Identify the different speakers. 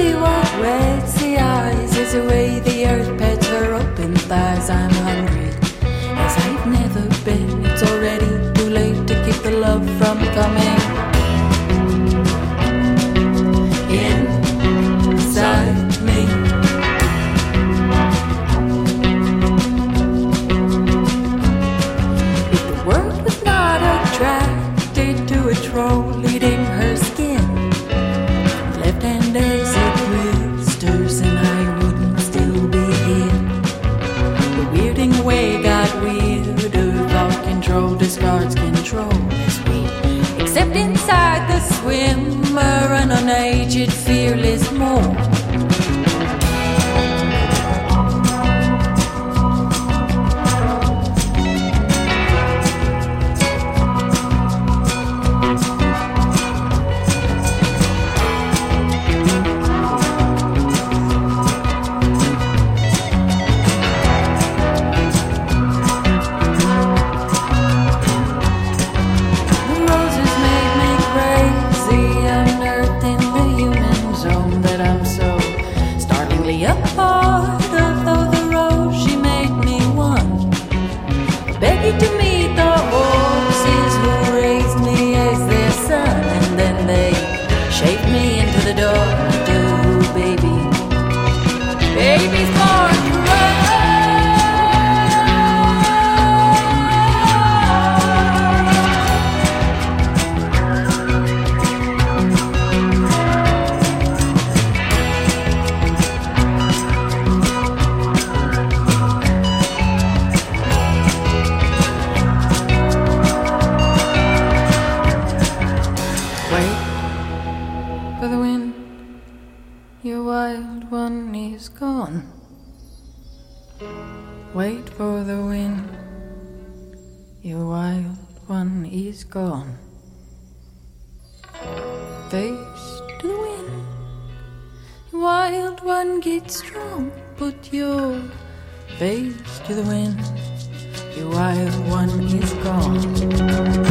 Speaker 1: see what waits the eyes is the way the earth pets her open thighs. I'm hungry as I've never been. It's already too late to keep the love from coming. some way got weirder. Thought control discards control this week. Except inside the swimmer, an aged, fearless mole. Shape me into the door, do baby. Wait for the wind, your wild one is gone. Face to the wind, your wild one gets strong. Put your face to the wind, your wild one is gone.